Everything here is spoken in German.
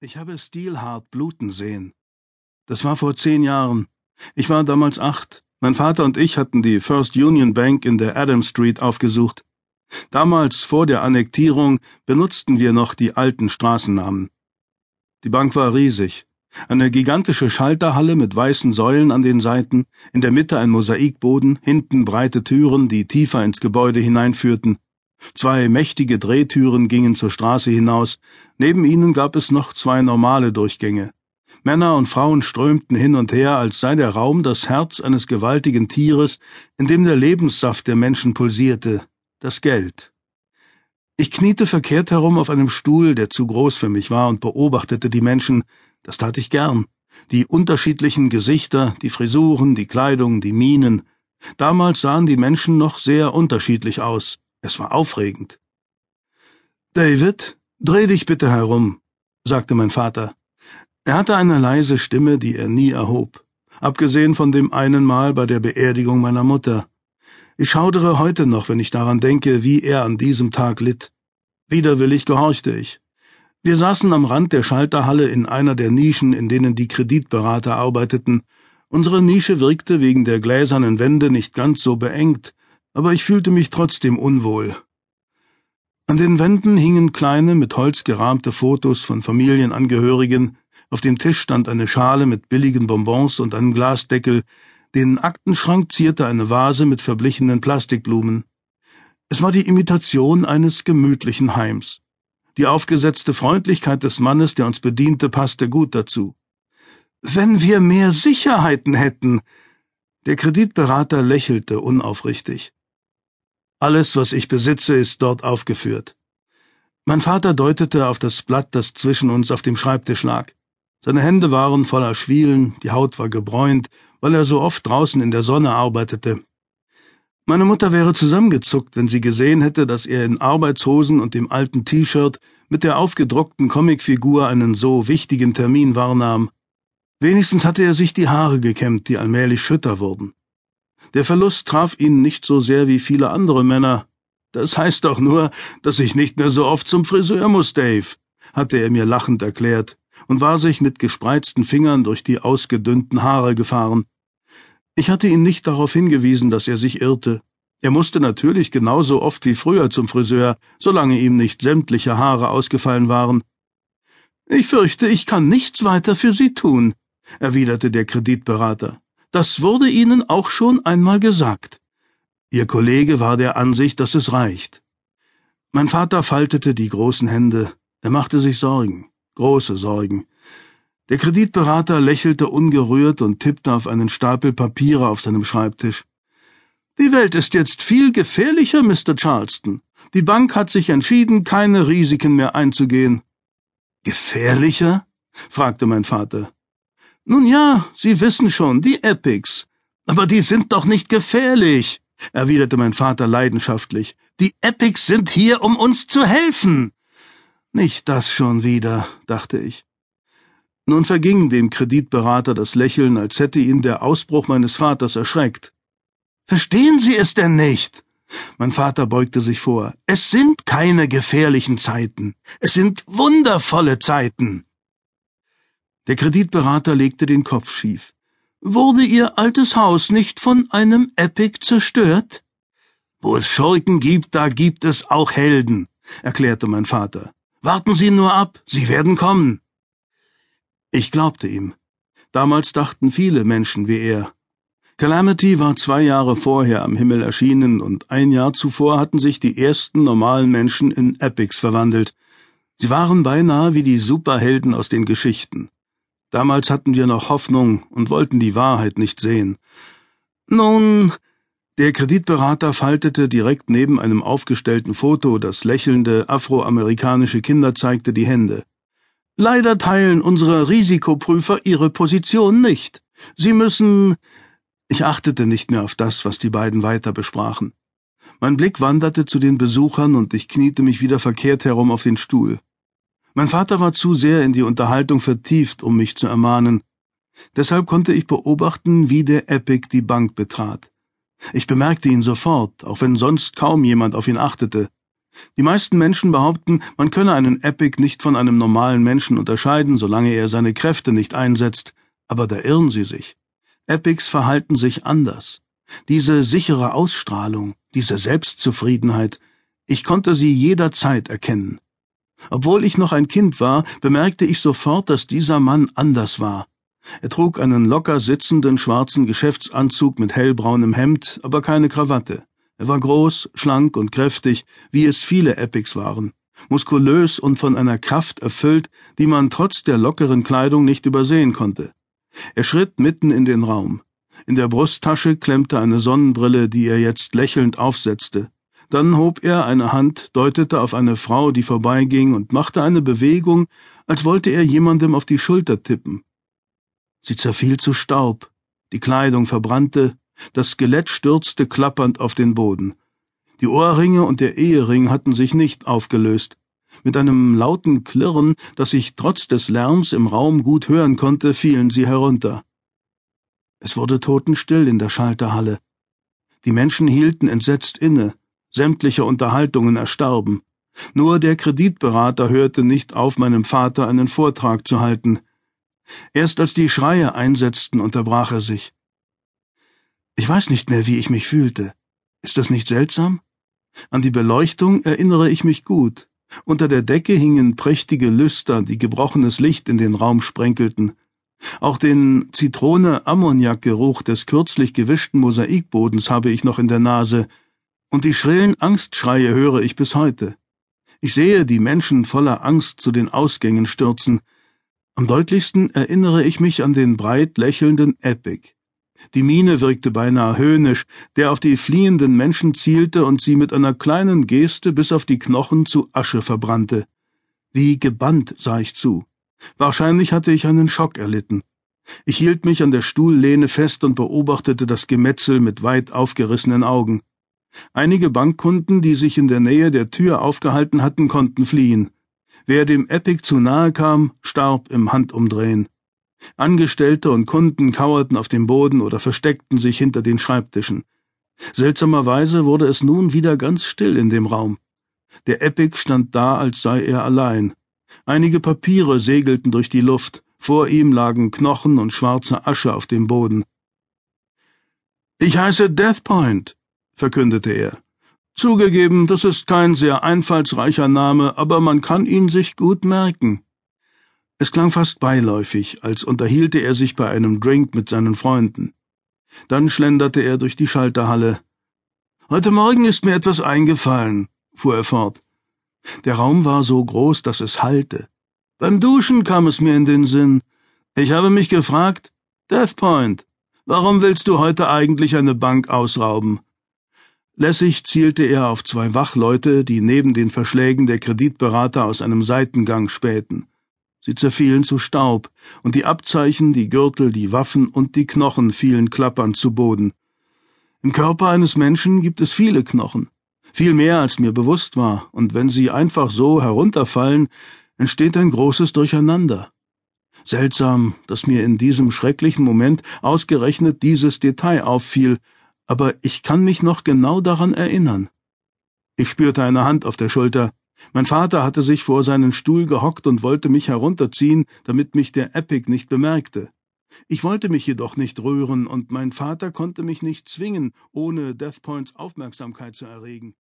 Ich habe Steelheart bluten sehen. Das war vor zehn Jahren. Ich war damals acht. Mein Vater und ich hatten die First Union Bank in der Adam Street aufgesucht. Damals, vor der Annektierung, benutzten wir noch die alten Straßennamen. Die Bank war riesig. Eine gigantische Schalterhalle mit weißen Säulen an den Seiten, in der Mitte ein Mosaikboden, hinten breite Türen, die tiefer ins Gebäude hineinführten. Zwei mächtige Drehtüren gingen zur Straße hinaus, neben ihnen gab es noch zwei normale Durchgänge. Männer und Frauen strömten hin und her, als sei der Raum das Herz eines gewaltigen Tieres, in dem der Lebenssaft der Menschen pulsierte, das Geld. Ich kniete verkehrt herum auf einem Stuhl, der zu groß für mich war, und beobachtete die Menschen, das tat ich gern, die unterschiedlichen Gesichter, die Frisuren, die Kleidung, die Mienen. Damals sahen die Menschen noch sehr unterschiedlich aus. Es war aufregend. David, dreh dich bitte herum, sagte mein Vater. Er hatte eine leise Stimme, die er nie erhob, abgesehen von dem einen Mal bei der Beerdigung meiner Mutter. Ich schaudere heute noch, wenn ich daran denke, wie er an diesem Tag litt. Widerwillig gehorchte ich. Wir saßen am Rand der Schalterhalle in einer der Nischen, in denen die Kreditberater arbeiteten. Unsere Nische wirkte wegen der gläsernen Wände nicht ganz so beengt, aber ich fühlte mich trotzdem unwohl. An den Wänden hingen kleine, mit Holz gerahmte Fotos von Familienangehörigen, auf dem Tisch stand eine Schale mit billigen Bonbons und einem Glasdeckel, den Aktenschrank zierte eine Vase mit verblichenen Plastikblumen. Es war die Imitation eines gemütlichen Heims. Die aufgesetzte Freundlichkeit des Mannes, der uns bediente, passte gut dazu. Wenn wir mehr Sicherheiten hätten. Der Kreditberater lächelte unaufrichtig. Alles, was ich besitze, ist dort aufgeführt. Mein Vater deutete auf das Blatt, das zwischen uns auf dem Schreibtisch lag. Seine Hände waren voller Schwielen, die Haut war gebräunt, weil er so oft draußen in der Sonne arbeitete. Meine Mutter wäre zusammengezuckt, wenn sie gesehen hätte, dass er in Arbeitshosen und dem alten T-Shirt mit der aufgedruckten Comicfigur einen so wichtigen Termin wahrnahm. Wenigstens hatte er sich die Haare gekämmt, die allmählich schütter wurden. Der Verlust traf ihn nicht so sehr wie viele andere Männer. Das heißt doch nur, dass ich nicht mehr so oft zum Friseur muss, Dave, hatte er mir lachend erklärt und war sich mit gespreizten Fingern durch die ausgedünnten Haare gefahren. Ich hatte ihn nicht darauf hingewiesen, dass er sich irrte. Er musste natürlich genauso oft wie früher zum Friseur, solange ihm nicht sämtliche Haare ausgefallen waren. Ich fürchte, ich kann nichts weiter für Sie tun, erwiderte der Kreditberater. Das wurde Ihnen auch schon einmal gesagt. Ihr Kollege war der Ansicht, dass es reicht. Mein Vater faltete die großen Hände. Er machte sich Sorgen, große Sorgen. Der Kreditberater lächelte ungerührt und tippte auf einen Stapel Papiere auf seinem Schreibtisch. Die Welt ist jetzt viel gefährlicher, Mr. Charleston. Die Bank hat sich entschieden, keine Risiken mehr einzugehen. Gefährlicher? fragte mein Vater. Nun ja, Sie wissen schon, die Epics. Aber die sind doch nicht gefährlich, erwiderte mein Vater leidenschaftlich. Die Epics sind hier, um uns zu helfen. Nicht das schon wieder, dachte ich. Nun verging dem Kreditberater das Lächeln, als hätte ihn der Ausbruch meines Vaters erschreckt. Verstehen Sie es denn nicht? Mein Vater beugte sich vor. Es sind keine gefährlichen Zeiten. Es sind wundervolle Zeiten. Der Kreditberater legte den Kopf schief. Wurde Ihr altes Haus nicht von einem Epic zerstört? Wo es Schurken gibt, da gibt es auch Helden, erklärte mein Vater. Warten Sie nur ab, sie werden kommen. Ich glaubte ihm. Damals dachten viele Menschen wie er. Calamity war zwei Jahre vorher am Himmel erschienen und ein Jahr zuvor hatten sich die ersten normalen Menschen in Epics verwandelt. Sie waren beinahe wie die Superhelden aus den Geschichten. Damals hatten wir noch Hoffnung und wollten die Wahrheit nicht sehen. Nun, der Kreditberater faltete direkt neben einem aufgestellten Foto, das lächelnde afroamerikanische Kinder zeigte, die Hände. Leider teilen unsere Risikoprüfer ihre Position nicht. Sie müssen. Ich achtete nicht mehr auf das, was die beiden weiter besprachen. Mein Blick wanderte zu den Besuchern und ich kniete mich wieder verkehrt herum auf den Stuhl. Mein Vater war zu sehr in die Unterhaltung vertieft, um mich zu ermahnen. Deshalb konnte ich beobachten, wie der Epic die Bank betrat. Ich bemerkte ihn sofort, auch wenn sonst kaum jemand auf ihn achtete. Die meisten Menschen behaupten, man könne einen Epic nicht von einem normalen Menschen unterscheiden, solange er seine Kräfte nicht einsetzt, aber da irren sie sich. Epics verhalten sich anders. Diese sichere Ausstrahlung, diese Selbstzufriedenheit, ich konnte sie jederzeit erkennen. Obwohl ich noch ein Kind war, bemerkte ich sofort, dass dieser Mann anders war. Er trug einen locker sitzenden schwarzen Geschäftsanzug mit hellbraunem Hemd, aber keine Krawatte. Er war groß, schlank und kräftig, wie es viele Epics waren, muskulös und von einer Kraft erfüllt, die man trotz der lockeren Kleidung nicht übersehen konnte. Er schritt mitten in den Raum. In der Brusttasche klemmte eine Sonnenbrille, die er jetzt lächelnd aufsetzte. Dann hob er eine Hand, deutete auf eine Frau, die vorbeiging, und machte eine Bewegung, als wollte er jemandem auf die Schulter tippen. Sie zerfiel zu Staub, die Kleidung verbrannte, das Skelett stürzte klappernd auf den Boden. Die Ohrringe und der Ehering hatten sich nicht aufgelöst. Mit einem lauten Klirren, das ich trotz des Lärms im Raum gut hören konnte, fielen sie herunter. Es wurde totenstill in der Schalterhalle. Die Menschen hielten entsetzt inne, sämtliche Unterhaltungen erstarben. Nur der Kreditberater hörte nicht auf, meinem Vater einen Vortrag zu halten. Erst als die Schreie einsetzten, unterbrach er sich. Ich weiß nicht mehr, wie ich mich fühlte. Ist das nicht seltsam? An die Beleuchtung erinnere ich mich gut. Unter der Decke hingen prächtige Lüster, die gebrochenes Licht in den Raum sprenkelten. Auch den Zitrone-Ammoniak-Geruch des kürzlich gewischten Mosaikbodens habe ich noch in der Nase, und die schrillen Angstschreie höre ich bis heute. Ich sehe die Menschen voller Angst zu den Ausgängen stürzen. Am deutlichsten erinnere ich mich an den breit lächelnden Epic. Die Miene wirkte beinahe höhnisch, der auf die fliehenden Menschen zielte und sie mit einer kleinen Geste bis auf die Knochen zu Asche verbrannte. Wie gebannt sah ich zu. Wahrscheinlich hatte ich einen Schock erlitten. Ich hielt mich an der Stuhllehne fest und beobachtete das Gemetzel mit weit aufgerissenen Augen. Einige Bankkunden, die sich in der Nähe der Tür aufgehalten hatten, konnten fliehen. Wer dem Epic zu nahe kam, starb im Handumdrehen. Angestellte und Kunden kauerten auf dem Boden oder versteckten sich hinter den Schreibtischen. Seltsamerweise wurde es nun wieder ganz still in dem Raum. Der Epic stand da, als sei er allein. Einige Papiere segelten durch die Luft, vor ihm lagen Knochen und schwarze Asche auf dem Boden. Ich heiße Deathpoint, verkündete er. Zugegeben, das ist kein sehr einfallsreicher Name, aber man kann ihn sich gut merken. Es klang fast beiläufig, als unterhielte er sich bei einem Drink mit seinen Freunden. Dann schlenderte er durch die Schalterhalle. Heute Morgen ist mir etwas eingefallen, fuhr er fort. Der Raum war so groß, dass es hallte. Beim Duschen kam es mir in den Sinn. Ich habe mich gefragt, Deathpoint, warum willst du heute eigentlich eine Bank ausrauben? Lässig zielte er auf zwei Wachleute, die neben den Verschlägen der Kreditberater aus einem Seitengang spähten. Sie zerfielen zu Staub, und die Abzeichen, die Gürtel, die Waffen und die Knochen fielen klappernd zu Boden. Im Körper eines Menschen gibt es viele Knochen, viel mehr als mir bewusst war, und wenn sie einfach so herunterfallen, entsteht ein großes Durcheinander. Seltsam, dass mir in diesem schrecklichen Moment ausgerechnet dieses Detail auffiel, aber ich kann mich noch genau daran erinnern. Ich spürte eine Hand auf der Schulter, mein Vater hatte sich vor seinen Stuhl gehockt und wollte mich herunterziehen, damit mich der Epic nicht bemerkte. Ich wollte mich jedoch nicht rühren, und mein Vater konnte mich nicht zwingen, ohne Deathpoints Aufmerksamkeit zu erregen.